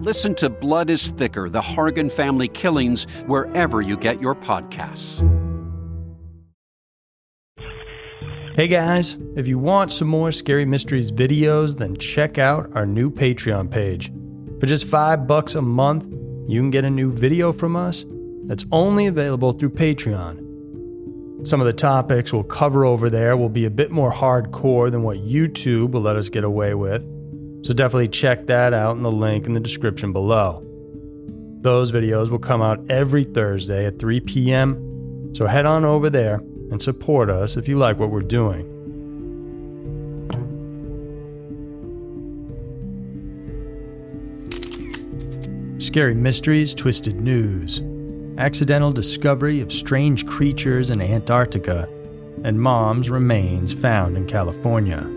Listen to Blood is Thicker The Hargan Family Killings wherever you get your podcasts. Hey guys, if you want some more Scary Mysteries videos, then check out our new Patreon page. For just five bucks a month, you can get a new video from us that's only available through Patreon. Some of the topics we'll cover over there will be a bit more hardcore than what YouTube will let us get away with, so definitely check that out in the link in the description below. Those videos will come out every Thursday at 3 p.m., so head on over there and support us if you like what we're doing. Scary Mysteries Twisted News Accidental discovery of strange creatures in Antarctica, and mom's remains found in California.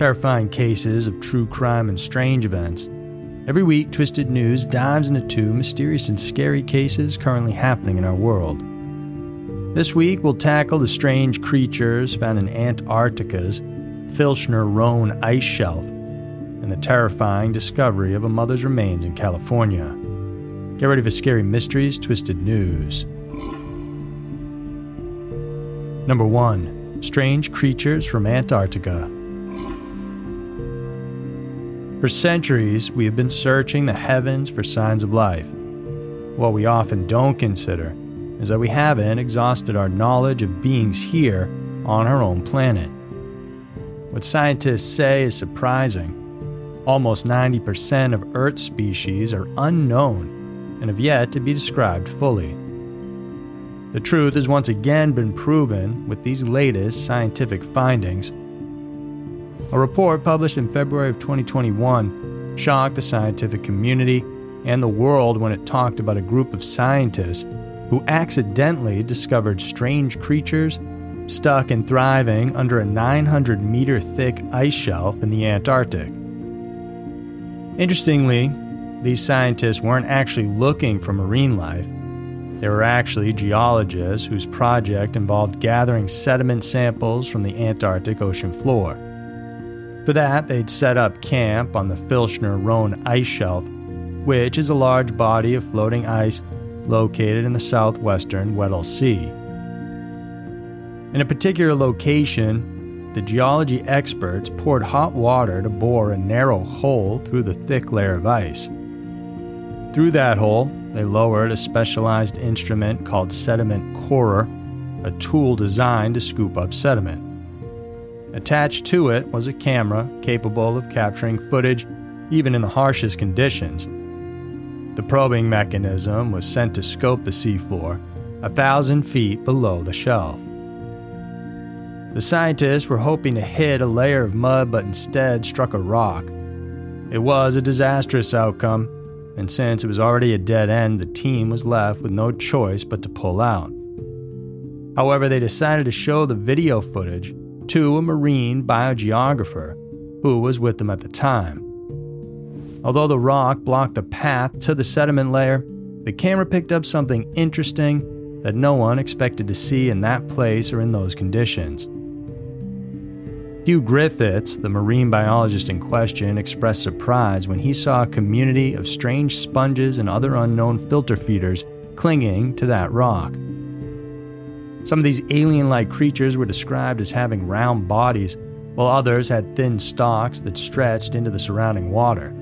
Terrifying cases of true crime and strange events. Every week, Twisted News dives into two mysterious and scary cases currently happening in our world. This week, we'll tackle the strange creatures found in Antarctica's Filchner Ronne ice shelf and the terrifying discovery of a mother's remains in California. Get ready for scary mysteries, twisted news. Number 1 Strange Creatures from Antarctica. For centuries, we have been searching the heavens for signs of life. What we often don't consider is that we haven't exhausted our knowledge of beings here on our own planet. What scientists say is surprising. Almost 90% of Earth's species are unknown and have yet to be described fully. The truth has once again been proven with these latest scientific findings. A report published in February of 2021 shocked the scientific community and the world when it talked about a group of scientists who accidentally discovered strange creatures stuck and thriving under a 900 meter thick ice shelf in the Antarctic. Interestingly, these scientists weren't actually looking for marine life. They were actually geologists whose project involved gathering sediment samples from the Antarctic ocean floor. For that, they'd set up camp on the Filchner Ronne ice shelf, which is a large body of floating ice located in the southwestern Weddell Sea. In a particular location, the geology experts poured hot water to bore a narrow hole through the thick layer of ice. Through that hole, they lowered a specialized instrument called sediment corer, a tool designed to scoop up sediment. Attached to it was a camera capable of capturing footage even in the harshest conditions the probing mechanism was sent to scope the seafloor, a thousand feet below the shelf. The scientists were hoping to hit a layer of mud, but instead struck a rock. It was a disastrous outcome, and since it was already a dead end, the team was left with no choice but to pull out. However, they decided to show the video footage to a marine biogeographer who was with them at the time. Although the rock blocked the path to the sediment layer, the camera picked up something interesting that no one expected to see in that place or in those conditions. Huw Griffiths, the marine biologist in question, expressed surprise when he saw a community of strange sponges and other unknown filter feeders clinging to that rock. Some of these alien like creatures were described as having round bodies, while others had thin stalks that stretched into the surrounding water.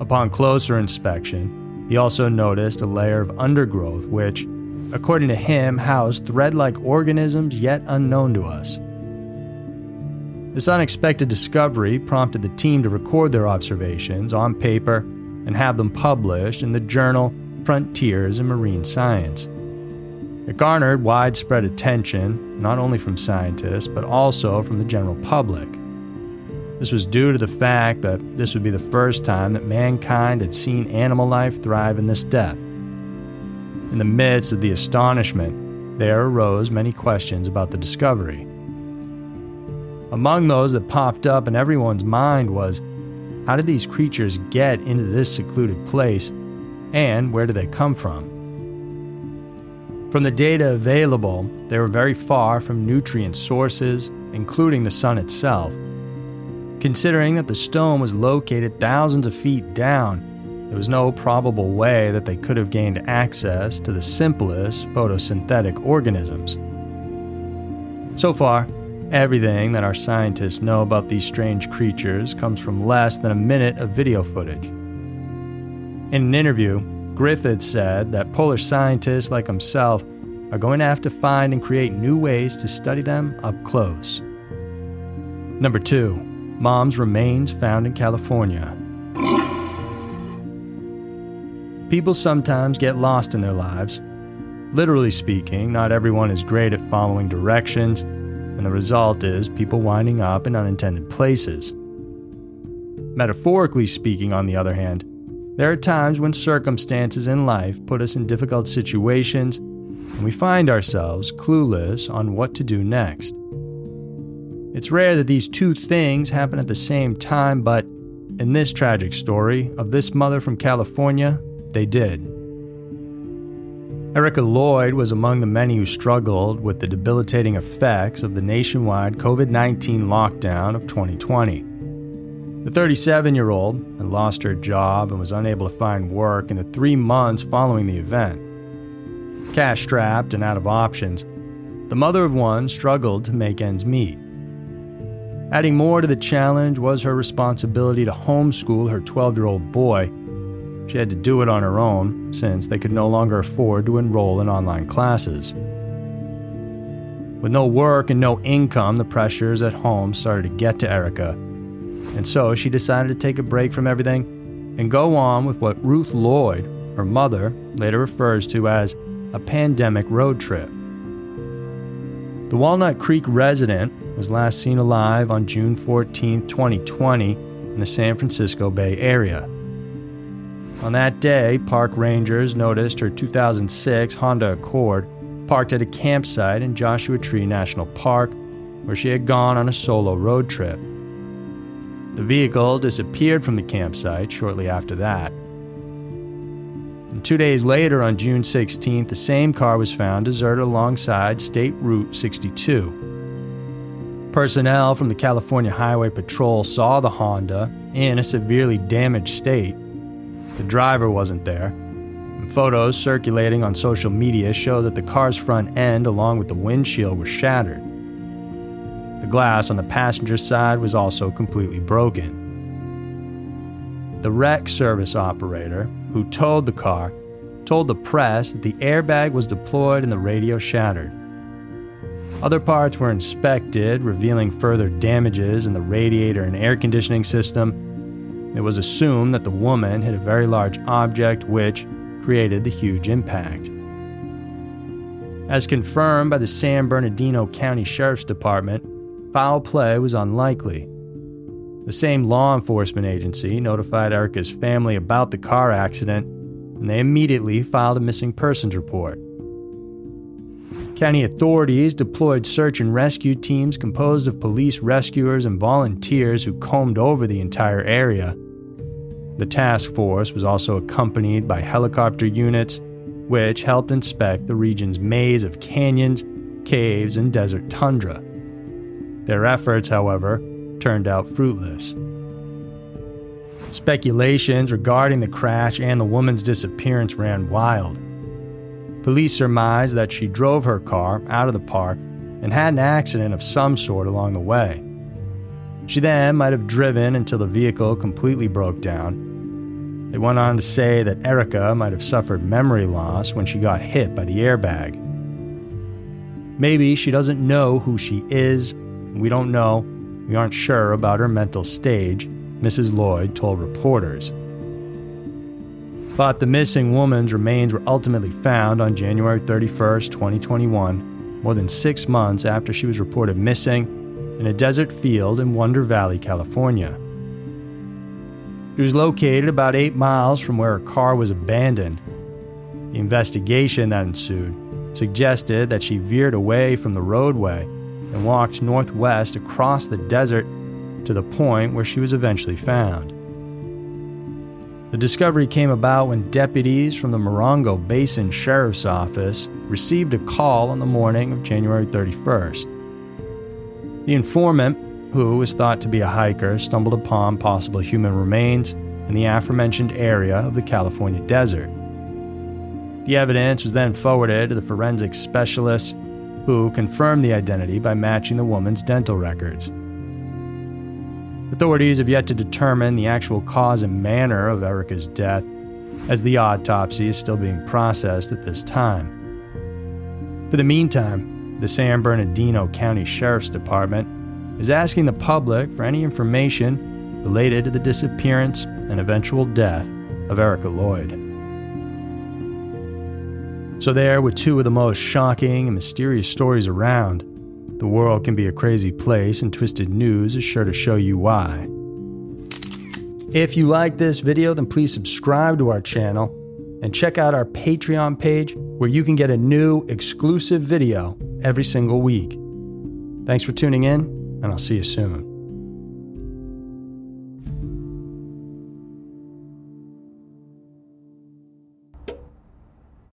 Upon closer inspection, he also noticed a layer of undergrowth which, according to him, housed thread like organisms yet unknown to us. This unexpected discovery prompted the team to record their observations on paper and have them published in the journal Frontiers in Marine Science. It garnered widespread attention, not only from scientists, but also from the general public. This was due to the fact that this would be the first time that mankind had seen animal life thrive in this depth. In the midst of the astonishment, there arose many questions about the discovery. Among those that popped up in everyone's mind was how did these creatures get into this secluded place, and where did they come from? From the data available, they were very far from nutrient sources, including the sun itself. Considering that the stone was located thousands of feet down, there was no probable way that they could have gained access to the simplest photosynthetic organisms. So far, everything that our scientists know about these strange creatures comes from less than a minute of video footage. In an interview, Griffith said that Polish scientists like himself are going to have to find and create new ways to study them up close. Number two, mom's remains found in California. People sometimes get lost in their lives. Literally speaking, not everyone is great at following directions, and the result is people winding up in unintended places. Metaphorically speaking, on the other hand, there are times when circumstances in life put us in difficult situations and we find ourselves clueless on what to do next. It's rare that these two things happen at the same time, but in this tragic story of this mother from California, they did. Erica Lloyd was among the many who struggled with the debilitating effects of the nationwide COVID 19 lockdown of 2020. The 37 year old had lost her job and was unable to find work in the three months following the event. Cash strapped and out of options, the mother of one struggled to make ends meet. Adding more to the challenge was her responsibility to homeschool her 12 year old boy. She had to do it on her own since they could no longer afford to enroll in online classes. With no work and no income, the pressures at home started to get to Erica and so she decided to take a break from everything and go on with what Ruth Lloyd, her mother, later refers to as a pandemic road trip. The Walnut Creek resident was last seen alive on June 14, 2020, in the San Francisco Bay Area. On that day, park rangers noticed her 2006 Honda Accord parked at a campsite in Joshua Tree National Park, where she had gone on a solo road trip. The vehicle disappeared from the campsite shortly after that. And two days later, on June 16th, the same car was found deserted alongside State Route 62. Personnel from the California Highway Patrol saw the Honda in a severely damaged state. The driver wasn't there. And photos circulating on social media show that the car's front end, along with the windshield, were shattered. The glass on the passenger side was also completely broken. The wreck service operator, who towed the car, told the press that the airbag was deployed and the radio shattered. Other parts were inspected, revealing further damages in the radiator and air conditioning system. It was assumed that the woman hit a very large object which created the huge impact. As confirmed by the San Bernardino County Sheriff's Department, foul play was unlikely. The same law enforcement agency notified Erica's family about the car accident, and they immediately filed a missing persons report. County authorities deployed search and rescue teams composed of police rescuers and volunteers who combed over the entire area. The task force was also accompanied by helicopter units, which helped inspect the region's maze of canyons, caves, and desert tundra. Their efforts, however, turned out fruitless. Speculations regarding the crash and the woman's disappearance ran wild. Police surmised that she drove her car out of the park and had an accident of some sort along the way. She then might have driven until the vehicle completely broke down. They went on to say that Erica might have suffered memory loss when she got hit by the airbag. Maybe she doesn't know who she is. We don't know. We aren't sure about her mental stage, Mrs. Lloyd told reporters. But the missing woman's remains were ultimately found on January 31, 2021, more than six months after she was reported missing in a desert field in Wonder Valley, California. She was located about eight miles from where her car was abandoned. The investigation that ensued suggested that she veered away from the roadway and walked northwest across the desert to the point where she was eventually found. The discovery came about when deputies from the Morongo Basin Sheriff's Office received a call on the morning of January 31st. The informant, who was thought to be a hiker, stumbled upon possible human remains in the aforementioned area of the California desert. The evidence was then forwarded to the forensic specialists, who confirmed the identity by matching the woman's dental records. Authorities have yet to determine the actual cause and manner of Erica's death, as the autopsy is still being processed at this time. For the meantime, the San Bernardino County Sheriff's Department is asking the public for any information related to the disappearance and eventual death of Erica Lloyd. So, there were two of the most shocking and mysterious stories around the world can be a crazy place, and Twisted News is sure to show you why. If you like this video, then please subscribe to our channel and check out our Patreon page where you can get a new exclusive video every single week. Thanks for tuning in, and I'll see you soon.